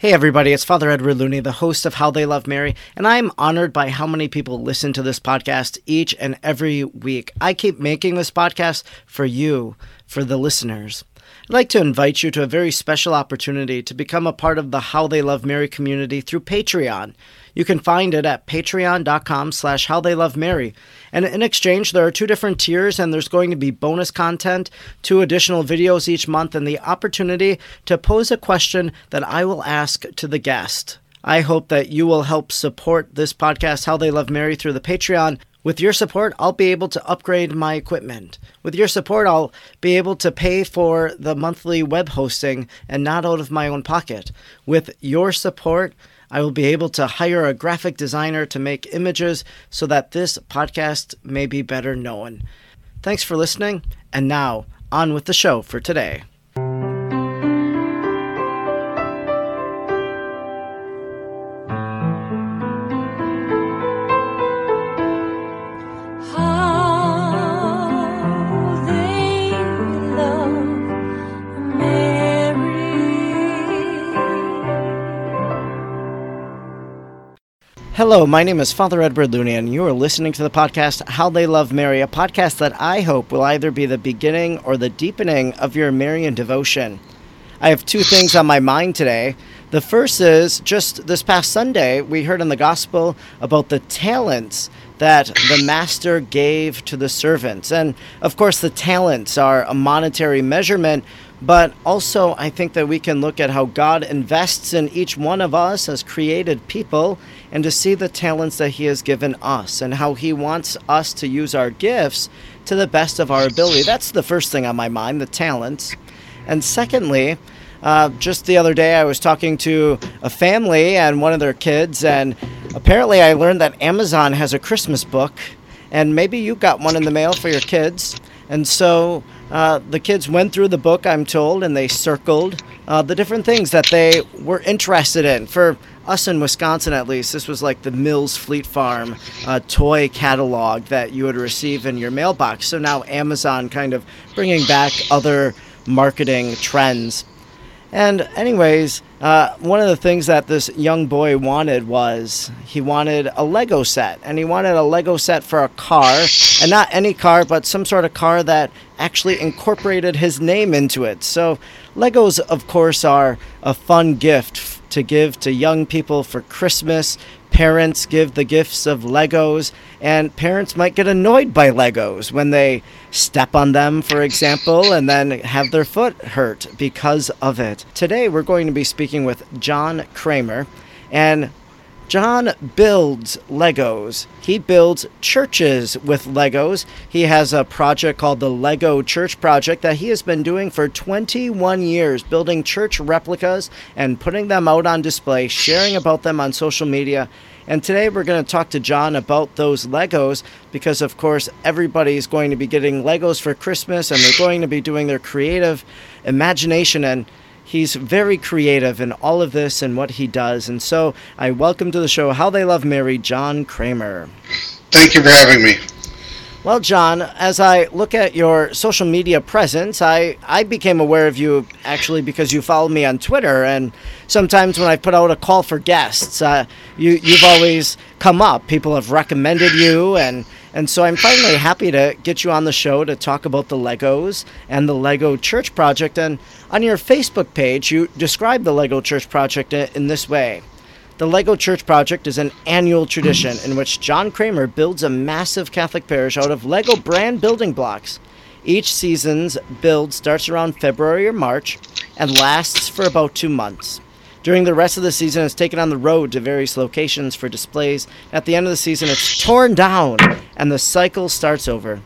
Hey everybody, it's Father Edward Looney, the host of How They Love Mary, and I'm honored by how many people listen to this podcast each and every week. I keep making this podcast for you, for the listeners. I'd like to invite you to a very special opportunity to become a part of the How They Love Mary community through Patreon. You can find it at patreon.com slash how they love Mary. And in exchange, there are two different tiers, and there's going to be bonus content, two additional videos each month, and the opportunity to pose a question that I will ask to the guest. I hope that you will help support this podcast, How They Love Mary, through the Patreon. With your support, I'll be able to upgrade my equipment. With your support, I'll be able to pay for the monthly web hosting and not out of my own pocket. With your support, I will be able to hire a graphic designer to make images so that this podcast may be better known. Thanks for listening, and now on with the show for today. Hello, my name is Father Edward Looney, and you are listening to the podcast How They Love Mary, a podcast that I hope will either be the beginning or the deepening of your Marian devotion. I have two things on my mind today. The first is just this past Sunday, we heard in the gospel about the talents that the master gave to the servants. And of course, the talents are a monetary measurement, but also I think that we can look at how God invests in each one of us as created people and to see the talents that He has given us and how He wants us to use our gifts to the best of our ability. That's the first thing on my mind, the talents. And secondly, uh, just the other day, I was talking to a family and one of their kids, and apparently, I learned that Amazon has a Christmas book, and maybe you got one in the mail for your kids. And so uh, the kids went through the book, I'm told, and they circled uh, the different things that they were interested in. For us in Wisconsin, at least, this was like the Mills Fleet Farm uh, toy catalog that you would receive in your mailbox. So now Amazon kind of bringing back other marketing trends. And, anyways, uh, one of the things that this young boy wanted was he wanted a Lego set. And he wanted a Lego set for a car. And not any car, but some sort of car that actually incorporated his name into it. So, Legos, of course, are a fun gift to give to young people for Christmas. Parents give the gifts of Legos, and parents might get annoyed by Legos when they step on them, for example, and then have their foot hurt because of it. Today, we're going to be speaking with John Kramer, and John builds Legos. He builds churches with Legos. He has a project called the Lego Church Project that he has been doing for 21 years, building church replicas and putting them out on display, sharing about them on social media. And today we're going to talk to John about those Legos because, of course, everybody is going to be getting Legos for Christmas and they're going to be doing their creative imagination and He's very creative in all of this and what he does. And so I welcome to the show How They Love Mary, John Kramer. Thank you for having me. Well, John, as I look at your social media presence, I, I became aware of you actually because you followed me on Twitter. And sometimes when I put out a call for guests, uh, you, you've always come up. People have recommended you. And, and so I'm finally happy to get you on the show to talk about the Legos and the Lego Church Project. And on your Facebook page, you describe the Lego Church Project in this way. The Lego Church Project is an annual tradition in which John Kramer builds a massive Catholic parish out of Lego brand building blocks. Each season's build starts around February or March and lasts for about two months. During the rest of the season, it's taken on the road to various locations for displays. At the end of the season, it's torn down and the cycle starts over.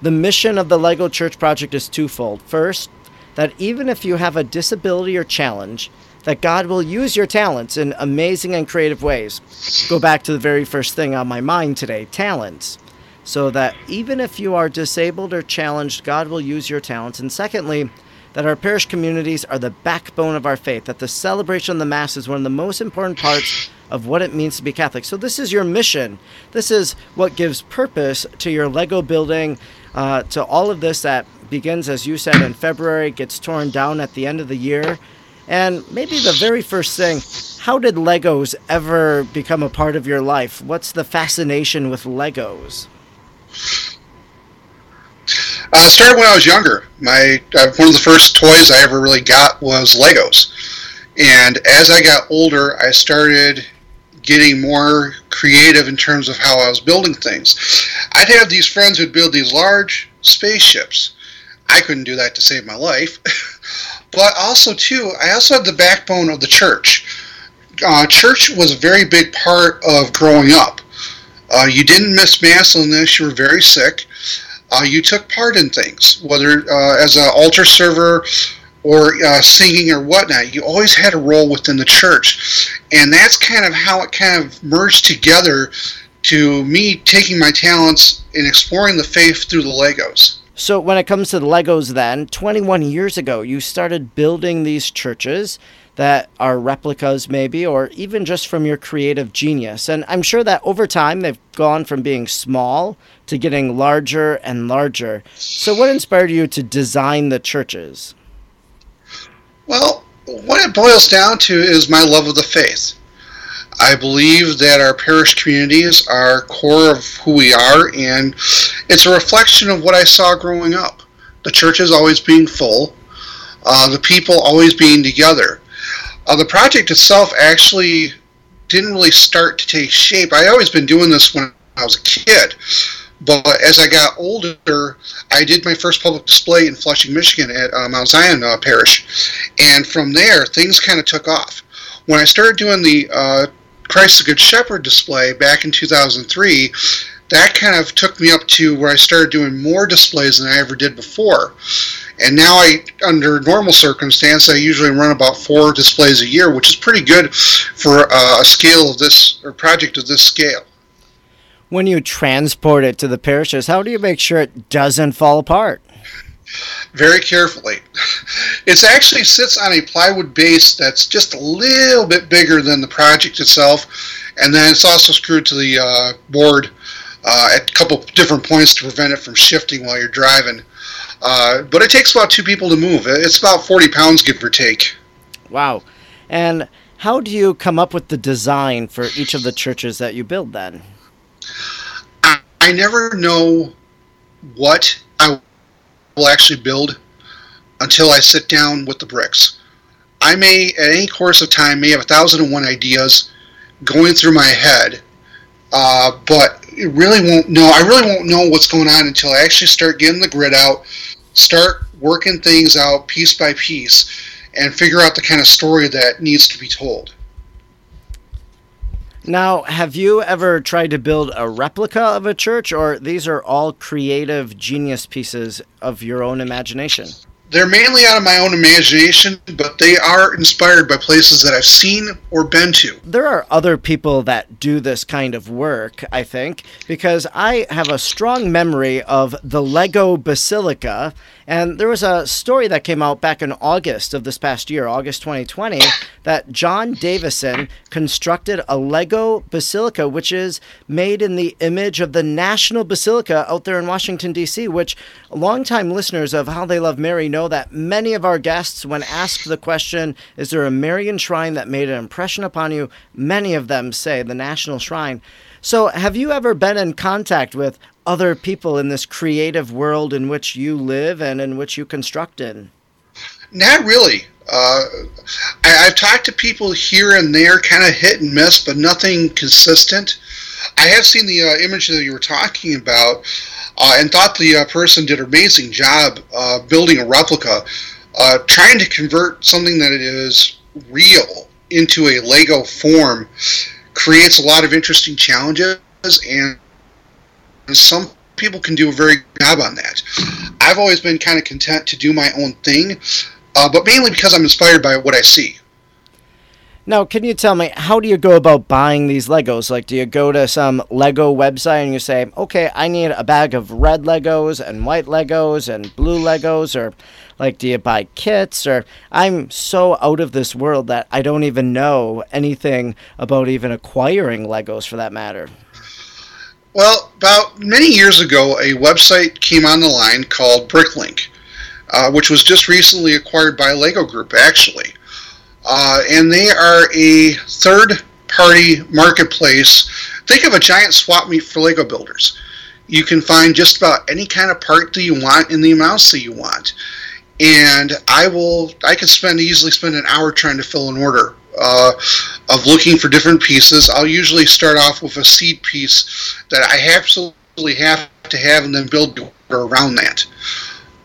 The mission of the Lego Church Project is twofold. First, that even if you have a disability or challenge, that God will use your talents in amazing and creative ways. Go back to the very first thing on my mind today talents. So that even if you are disabled or challenged, God will use your talents. And secondly, that our parish communities are the backbone of our faith, that the celebration of the Mass is one of the most important parts of what it means to be Catholic. So, this is your mission. This is what gives purpose to your Lego building, uh, to all of this that begins, as you said, in February, gets torn down at the end of the year. And maybe the very first thing, how did Legos ever become a part of your life? What's the fascination with Legos? Uh, started when I was younger. My uh, one of the first toys I ever really got was Legos, and as I got older, I started getting more creative in terms of how I was building things. I'd have these friends who'd build these large spaceships. I couldn't do that to save my life, but also too, I also had the backbone of the church. Uh, church was a very big part of growing up. Uh, you didn't miss mass unless you were very sick. Uh, you took part in things, whether uh, as an altar server or uh, singing or whatnot. You always had a role within the church, and that's kind of how it kind of merged together to me taking my talents and exploring the faith through the Legos. So, when it comes to the Legos, then, 21 years ago, you started building these churches that are replicas, maybe, or even just from your creative genius. And I'm sure that over time they've gone from being small to getting larger and larger. So, what inspired you to design the churches? Well, what it boils down to is my love of the faith. I believe that our parish communities are core of who we are, and it's a reflection of what I saw growing up. The churches always being full, uh, the people always being together. Uh, the project itself actually didn't really start to take shape. I always been doing this when I was a kid, but as I got older, I did my first public display in Flushing, Michigan at uh, Mount Zion uh, Parish, and from there things kind of took off. When I started doing the uh, Christ the Good Shepherd display back in 2003, that kind of took me up to where I started doing more displays than I ever did before. And now I, under normal circumstance, I usually run about four displays a year, which is pretty good for uh, a scale of this or project of this scale. When you transport it to the parishes, how do you make sure it doesn't fall apart? Very carefully. It actually sits on a plywood base that's just a little bit bigger than the project itself, and then it's also screwed to the uh, board uh, at a couple different points to prevent it from shifting while you're driving. Uh, but it takes about two people to move. It's about 40 pounds, give or take. Wow. And how do you come up with the design for each of the churches that you build then? I, I never know what I will actually build until I sit down with the bricks. I may, at any course of time, may have a thousand and one ideas going through my head, uh, but it really won't know. I really won't know what's going on until I actually start getting the grid out, start working things out piece by piece, and figure out the kind of story that needs to be told. Now, have you ever tried to build a replica of a church, or these are all creative genius pieces of your own imagination? They're mainly out of my own imagination, but they are inspired by places that I've seen or been to. There are other people that do this kind of work, I think, because I have a strong memory of the Lego Basilica. And there was a story that came out back in August of this past year, August 2020, that John Davison constructed a Lego Basilica, which is made in the image of the National Basilica out there in Washington, D.C., which longtime listeners of How They Love Mary know that many of our guests, when asked the question, Is there a Marian shrine that made an impression upon you? Many of them say the National Shrine. So, have you ever been in contact with other people in this creative world in which you live and in which you construct in? Not really. Uh, I, have talked to people here and there, kind of hit and miss, but nothing consistent. I have seen the uh, image that you were talking about uh, and thought the uh, person did an amazing job uh, building a replica, uh, trying to convert something that is real into a Lego form creates a lot of interesting challenges, and some people can do a very good job on that. I've always been kind of content to do my own thing, uh, but mainly because I'm inspired by what I see. Now, can you tell me how do you go about buying these Legos? Like, do you go to some Lego website and you say, okay, I need a bag of red Legos and white Legos and blue Legos? Or, like, do you buy kits? Or, I'm so out of this world that I don't even know anything about even acquiring Legos for that matter. Well, about many years ago, a website came on the line called Bricklink, uh, which was just recently acquired by Lego Group, actually. uh, and they are a third party marketplace. Think of a giant swap meet for Lego builders. You can find just about any kind of part that you want in the amounts that you want. And I will, I could spend easily spend an hour trying to fill an order uh, of looking for different pieces. I'll usually start off with a seed piece that I absolutely have to have, and then build around that.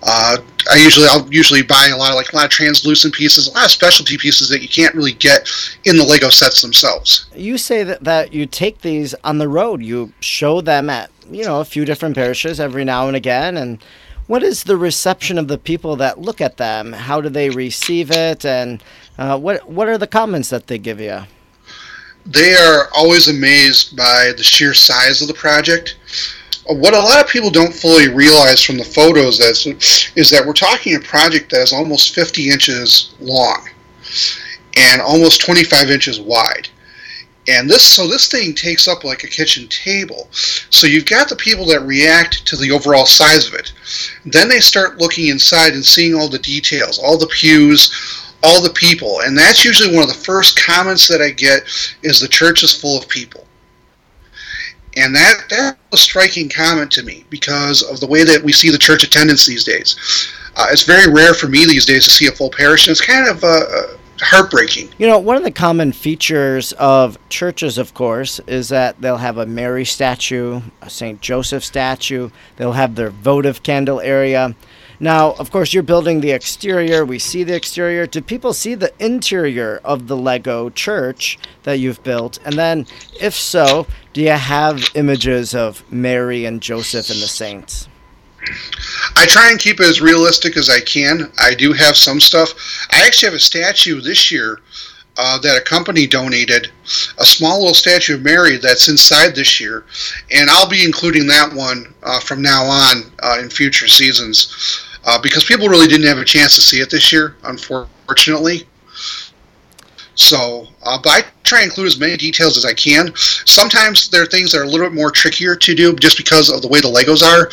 Uh, I usually I'll usually buy a lot of like a lot of translucent pieces, a lot of specialty pieces that you can't really get in the Lego sets themselves. You say that, that you take these on the road. You show them at you know a few different parishes every now and again, and what is the reception of the people that look at them? How do they receive it, and uh, what what are the comments that they give you? They are always amazed by the sheer size of the project what a lot of people don't fully realize from the photos is, is that we're talking a project that is almost 50 inches long and almost 25 inches wide. And this, so this thing takes up like a kitchen table. So you've got the people that react to the overall size of it. Then they start looking inside and seeing all the details, all the pews, all the people. And that's usually one of the first comments that I get is the church is full of people. And that, that was a striking comment to me because of the way that we see the church attendance these days. Uh, it's very rare for me these days to see a full parish, and it's kind of uh, uh, heartbreaking. You know, one of the common features of churches, of course, is that they'll have a Mary statue, a St. Joseph statue, they'll have their votive candle area. Now, of course, you're building the exterior. We see the exterior. Do people see the interior of the Lego church that you've built? And then, if so, do you have images of Mary and Joseph and the saints? I try and keep it as realistic as I can. I do have some stuff. I actually have a statue this year uh, that a company donated, a small little statue of Mary that's inside this year, and I'll be including that one uh, from now on uh, in future seasons uh, because people really didn't have a chance to see it this year, unfortunately. So, uh, but I try and include as many details as I can. Sometimes there are things that are a little bit more trickier to do just because of the way the Legos are,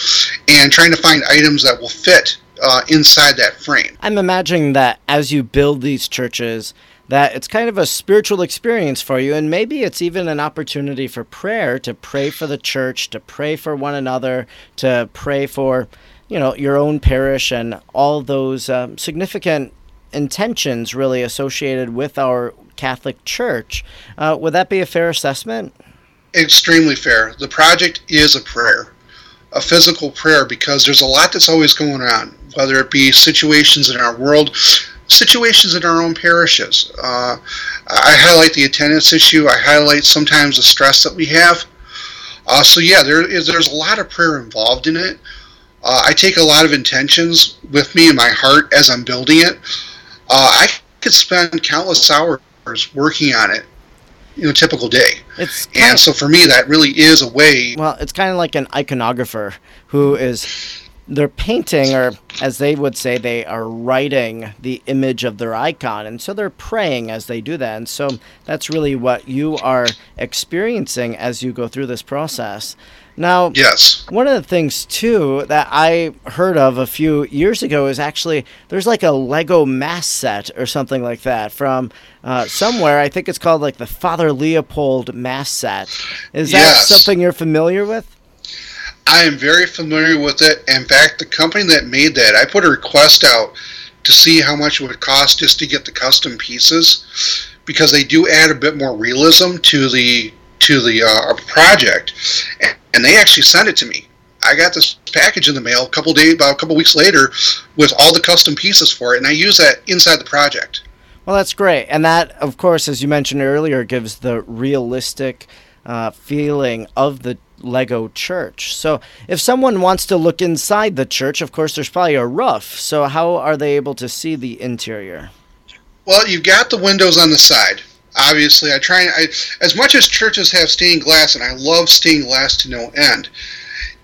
and trying to find items that will fit uh, inside that frame. I'm imagining that as you build these churches, that it's kind of a spiritual experience for you, and maybe it's even an opportunity for prayer to pray for the church, to pray for one another, to pray for you know your own parish and all those um, significant intentions really associated with our Catholic Church. Uh, would that be a fair assessment? Extremely fair. The project is a prayer, a physical prayer, because there's a lot that's always going on, whether it be situations in our world, situations in our own parishes. Uh, I highlight the attendance issue. I highlight sometimes the stress that we have. Uh, so yeah, there is there's a lot of prayer involved in it. Uh, I take a lot of intentions with me in my heart as I'm building it. Uh, I could spend countless hours working on it in a typical day. It's and so for me, that really is a way. Well, it's kind of like an iconographer who is they're painting, or as they would say, they are writing the image of their icon. And so they're praying as they do that. And so that's really what you are experiencing as you go through this process. Now, yes. One of the things too that I heard of a few years ago is actually there's like a Lego mass set or something like that from uh, somewhere. I think it's called like the Father Leopold mass set. Is that yes. something you're familiar with? I am very familiar with it. In fact, the company that made that, I put a request out to see how much it would cost just to get the custom pieces because they do add a bit more realism to the to the uh, project, and they actually sent it to me. I got this package in the mail a couple days, about a couple weeks later, with all the custom pieces for it, and I use that inside the project. Well, that's great, and that, of course, as you mentioned earlier, gives the realistic uh, feeling of the Lego church. So, if someone wants to look inside the church, of course, there's probably a roof. So, how are they able to see the interior? Well, you've got the windows on the side obviously i try I, as much as churches have stained glass and i love stained glass to no end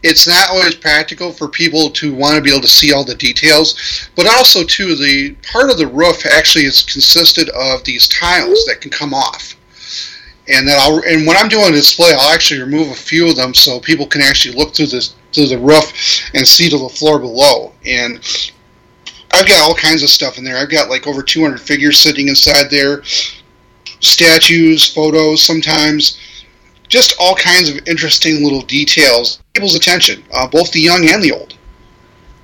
it's not always practical for people to want to be able to see all the details but also too the part of the roof actually is consisted of these tiles that can come off and then I'll and when I'm doing a display I'll actually remove a few of them so people can actually look through this through the roof and see to the floor below and I've got all kinds of stuff in there. I've got like over 200 figures sitting inside there, statues, photos, sometimes just all kinds of interesting little details. People's attention, uh, both the young and the old.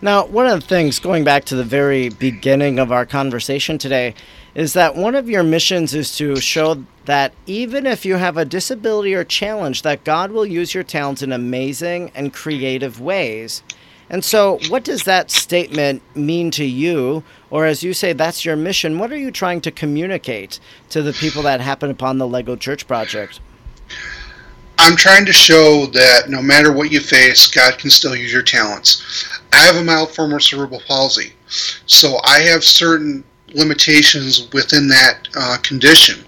Now, one of the things, going back to the very beginning of our conversation today, is that one of your missions is to show that even if you have a disability or challenge, that God will use your talents in amazing and creative ways. And so, what does that statement mean to you? Or, as you say, that's your mission. What are you trying to communicate to the people that happen upon the Lego Church Project? I'm trying to show that no matter what you face, God can still use your talents. I have a mild form of cerebral palsy, so I have certain limitations within that uh, condition.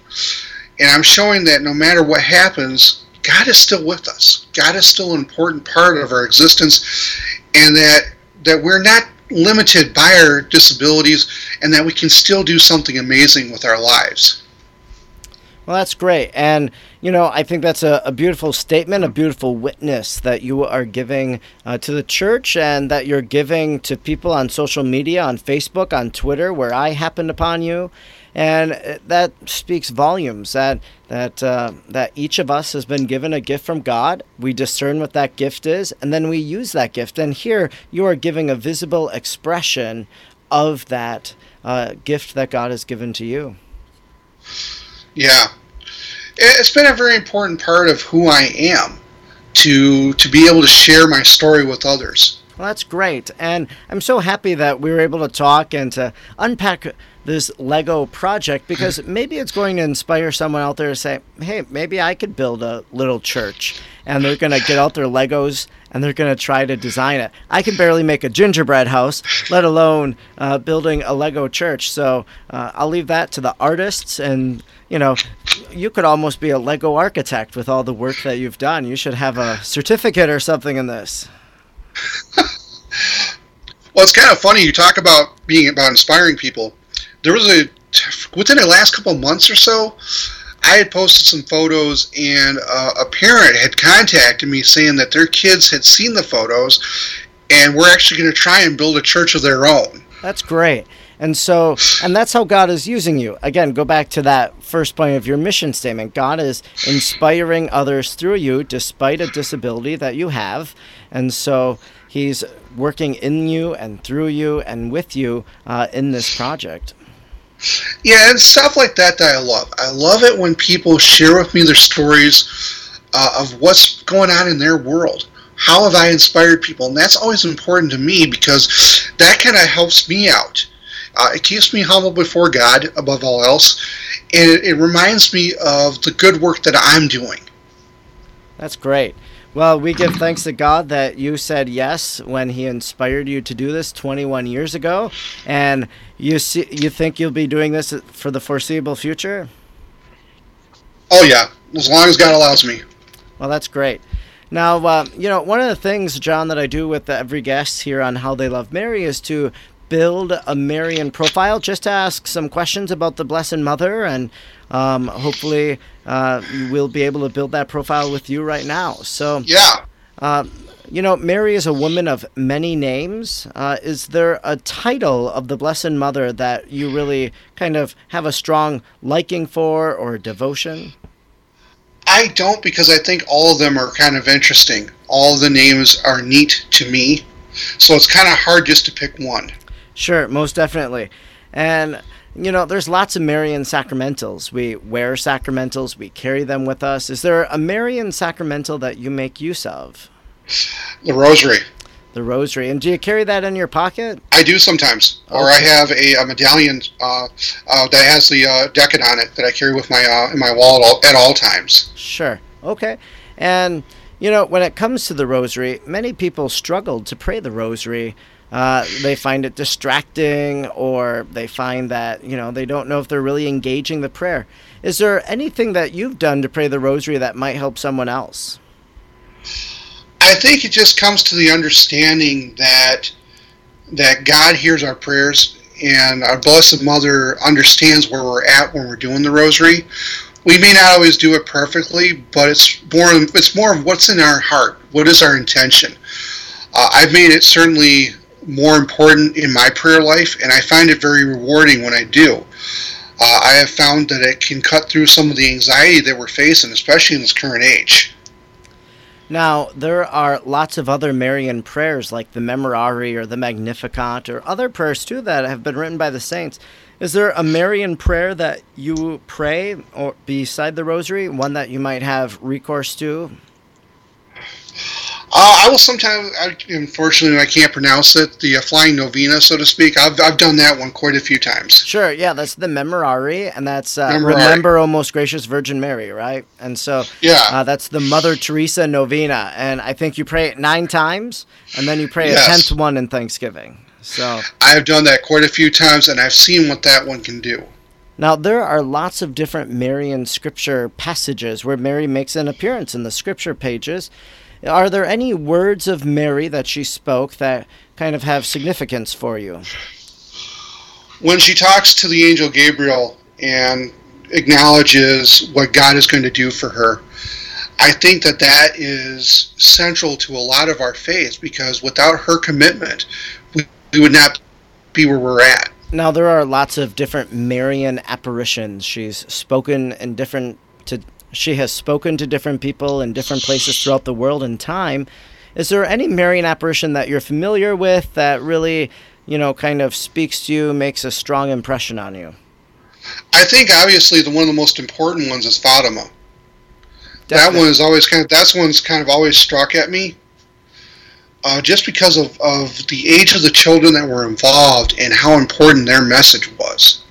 And I'm showing that no matter what happens, God is still with us. God is still an important part of our existence, and that that we're not limited by our disabilities, and that we can still do something amazing with our lives. Well, that's great. And, you know, I think that's a, a beautiful statement, a beautiful witness that you are giving uh, to the church and that you're giving to people on social media, on Facebook, on Twitter, where I happened upon you. And uh, that speaks volumes that, that, uh, that each of us has been given a gift from God. We discern what that gift is, and then we use that gift. And here you are giving a visible expression of that uh, gift that God has given to you. Yeah, it's been a very important part of who I am to to be able to share my story with others. Well, that's great, and I'm so happy that we were able to talk and to unpack this Lego project because maybe it's going to inspire someone out there to say, "Hey, maybe I could build a little church." And they're going to get out their Legos and they're going to try to design it. I can barely make a gingerbread house, let alone uh, building a Lego church. So uh, I'll leave that to the artists and you know, you could almost be a Lego architect with all the work that you've done. You should have a certificate or something in this. well, it's kind of funny. You talk about being about inspiring people. There was a within the last couple months or so, I had posted some photos, and uh, a parent had contacted me saying that their kids had seen the photos, and we're actually going to try and build a church of their own. That's great. And so, and that's how God is using you. Again, go back to that first point of your mission statement. God is inspiring others through you despite a disability that you have. And so, He's working in you and through you and with you uh, in this project. Yeah, and stuff like that that I love. I love it when people share with me their stories uh, of what's going on in their world. How have I inspired people? And that's always important to me because that kind of helps me out. Uh, it keeps me humble before God above all else, and it, it reminds me of the good work that I'm doing. That's great. Well, we give thanks to God that you said yes when He inspired you to do this 21 years ago, and you see, you think you'll be doing this for the foreseeable future. Oh yeah, as long as God allows me. Well, that's great. Now, uh, you know, one of the things, John, that I do with every guest here on How They Love Mary is to build a Marian profile, just to ask some questions about the Blessed Mother, and um, hopefully uh, we'll be able to build that profile with you right now. So, yeah. Uh, you know, Mary is a woman of many names. Uh, is there a title of the Blessed Mother that you really kind of have a strong liking for or devotion? I don't because I think all of them are kind of interesting. All the names are neat to me. So it's kind of hard just to pick one. Sure, most definitely. And you know, there's lots of Marian sacramentals. We wear sacramentals, we carry them with us. Is there a Marian sacramental that you make use of? The rosary. The rosary. And do you carry that in your pocket? I do sometimes. Okay. Or I have a, a medallion uh, uh, that has the uh, decade on it that I carry with my uh, in my wallet all, at all times. Sure. Okay. And you know, when it comes to the rosary, many people struggle to pray the rosary uh, they find it distracting or they find that you know they don't know if they're really engaging the prayer. Is there anything that you've done to pray the rosary that might help someone else? I think it just comes to the understanding that that god hears our prayers and our blessed mother understands where we're at when we're doing the rosary. We may not always do it perfectly but it's more it's more of what's in our heart. What is our intention? Uh, i've made it certainly more important in my prayer life, and I find it very rewarding when I do. Uh, I have found that it can cut through some of the anxiety that we're facing, especially in this current age. Now, there are lots of other Marian prayers like the Memorare or the Magnificat or other prayers too that have been written by the saints. Is there a Marian prayer that you pray or beside the rosary, one that you might have recourse to? Uh, I will sometimes, I, unfortunately, I can't pronounce it, the uh, Flying Novena, so to speak. I've, I've done that one quite a few times. Sure, yeah, that's the Memorare, and that's uh, Memorare. Remember, O Most Gracious Virgin Mary, right? And so Yeah. uh, that's the Mother Teresa Novena, and I think you pray it nine times, and then you pray Yes. a tenth one in Thanksgiving. So I have done that quite a few times, and I've seen what that one can do. now there are lots of different Marian scripture passages where Mary makes an appearance in the scripture pages. Are there any words of Mary that she spoke that kind of have significance for you? When she talks to the angel Gabriel and acknowledges what God is going to do for her, I think that that is central to a lot of our faith because without her commitment, we, we would not be where we're at. Now there are lots of different Marian apparitions. She's spoken in different to she has spoken to different people in different places throughout the world and time. Is there any Marian apparition that you're familiar with that really, you know, kind of speaks to you, makes a strong impression on you? I think obviously the one of the most important ones is Fatima. That Definitely. one is always kind of that's one's kind of always struck at me. Uh, just because of, of the age of the children that were involved and how important their message was.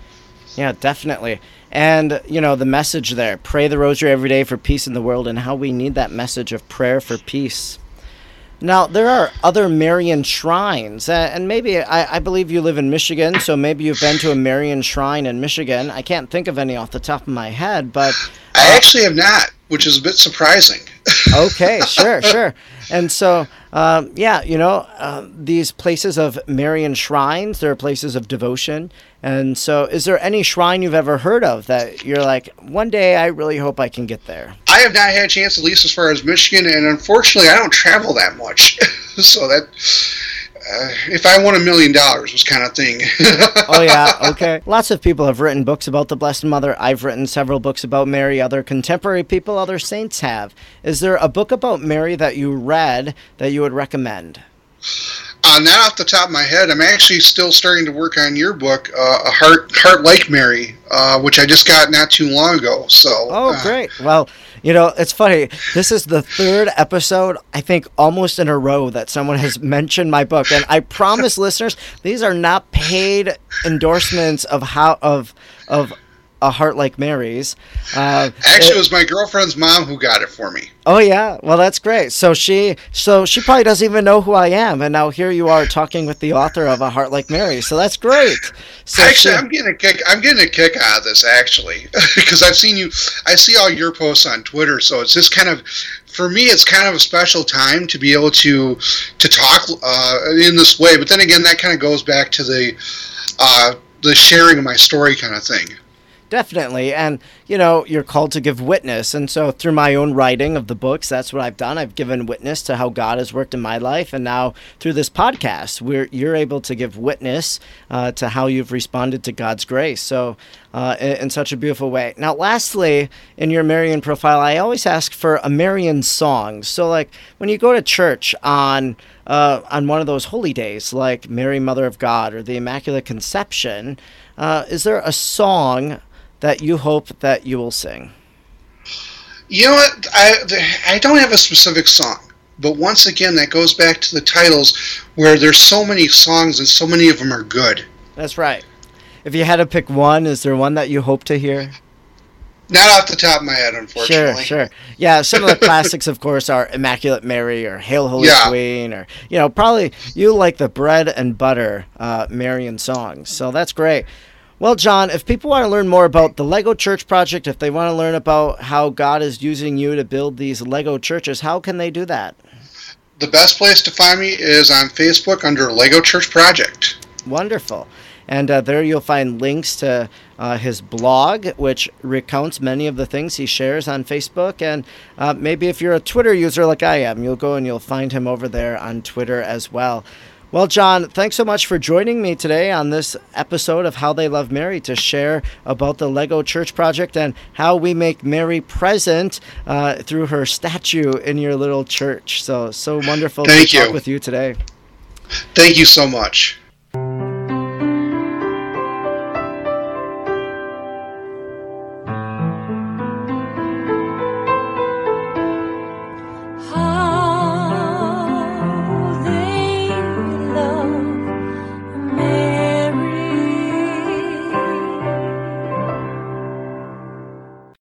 Yeah, definitely. And, you know, the message there pray the rosary every day for peace in the world, and how we need that message of prayer for peace. Now, there are other Marian shrines, uh, and maybe I, I believe you live in Michigan, so maybe you've been to a Marian shrine in Michigan. I can't think of any off the top of my head, but I actually have not, which is a bit surprising. okay, sure, sure. And so, um, yeah, you know, uh, these places of Marian shrines, they're places of devotion. And so, is there any shrine you've ever heard of that you're like, one day I really hope I can get there? I have not had a chance, at least as far as Michigan, and unfortunately, I don't travel that much. so that, uh, if I won a million dollars, was kind of thing. Oh, yeah, okay. Lots of people have written books about the Blessed Mother. I've written several books about Mary. Other contemporary people, other saints have. Is there a book about Mary that you read that you would recommend? Uh, not off the top of my head, I'm actually still starting to work on your book, uh, A Heart Heart Like Mary, uh, which I just got not too long ago. So, Oh, uh, great. Well, you know, it's funny. This is the third episode, I think, almost in a row that someone has mentioned my book. And I promise listeners, these are not paid endorsements of how of of a heart like Mary's. Uh, Actually, it- it was my girlfriend's mom who got it for me. oh yeah, well that's great. So she, so she probably doesn't even know who I am, and now here you are talking with the author of a heart like Mary. So that's great. So Actually, she- I'm getting a kick. I'm getting a kick out of this actually because I've seen you. I see all your posts on Twitter, so it's just kind of, for me, it's kind of a special time to be able to to talk uh, in this way. But then again, that kind of goes back to the uh, the sharing of my story kind of thing. Definitely. And, you know, you're called to give witness. And so, through my own writing of the books, that's what I've done. I've given witness to how God has worked in my life. And now, through this podcast, we're, you're able to give witness uh, to how you've responded to God's grace. So, uh, in, in such a beautiful way. Now, lastly, in your Marian profile, I always ask for a Marian song. So, like, when you go to church on uh, on one of those holy days, like Mary, Mother of God, or the Immaculate Conception, uh, is there a song that you hope that you will sing? You know what? I I don't have a specific song, but once again, that goes back to the titles where there's so many songs and so many of them are good. That's right. If you had to pick one, is there one that you hope to hear? Not off the top of my head, Sure, unfortunately. sure. Yeah, some of the classics, of course, are Immaculate Mary or Hail Holy Yeah. Queen, or, you know, probably you like the bread and butter uh, Marian songs. So that's great. Well, John, if people want to learn more about the Lego Church Project, if they want to learn about how God is using you to build these Lego churches, how can they do that? The best place to find me is on Facebook under Lego Church Project. Wonderful. And uh, there you'll find links to uh, his blog, which recounts many of the things he shares on Facebook. And uh, maybe if you're a Twitter user like I am, you'll go and you'll find him over there on Twitter as well. Well, John, thanks so much for joining me today on this episode of How They Love Mary to share about the Lego Church Project and how we make Mary present uh, through her statue in your little church. So, so wonderful Thank to you. talk with you today. Thank you so much.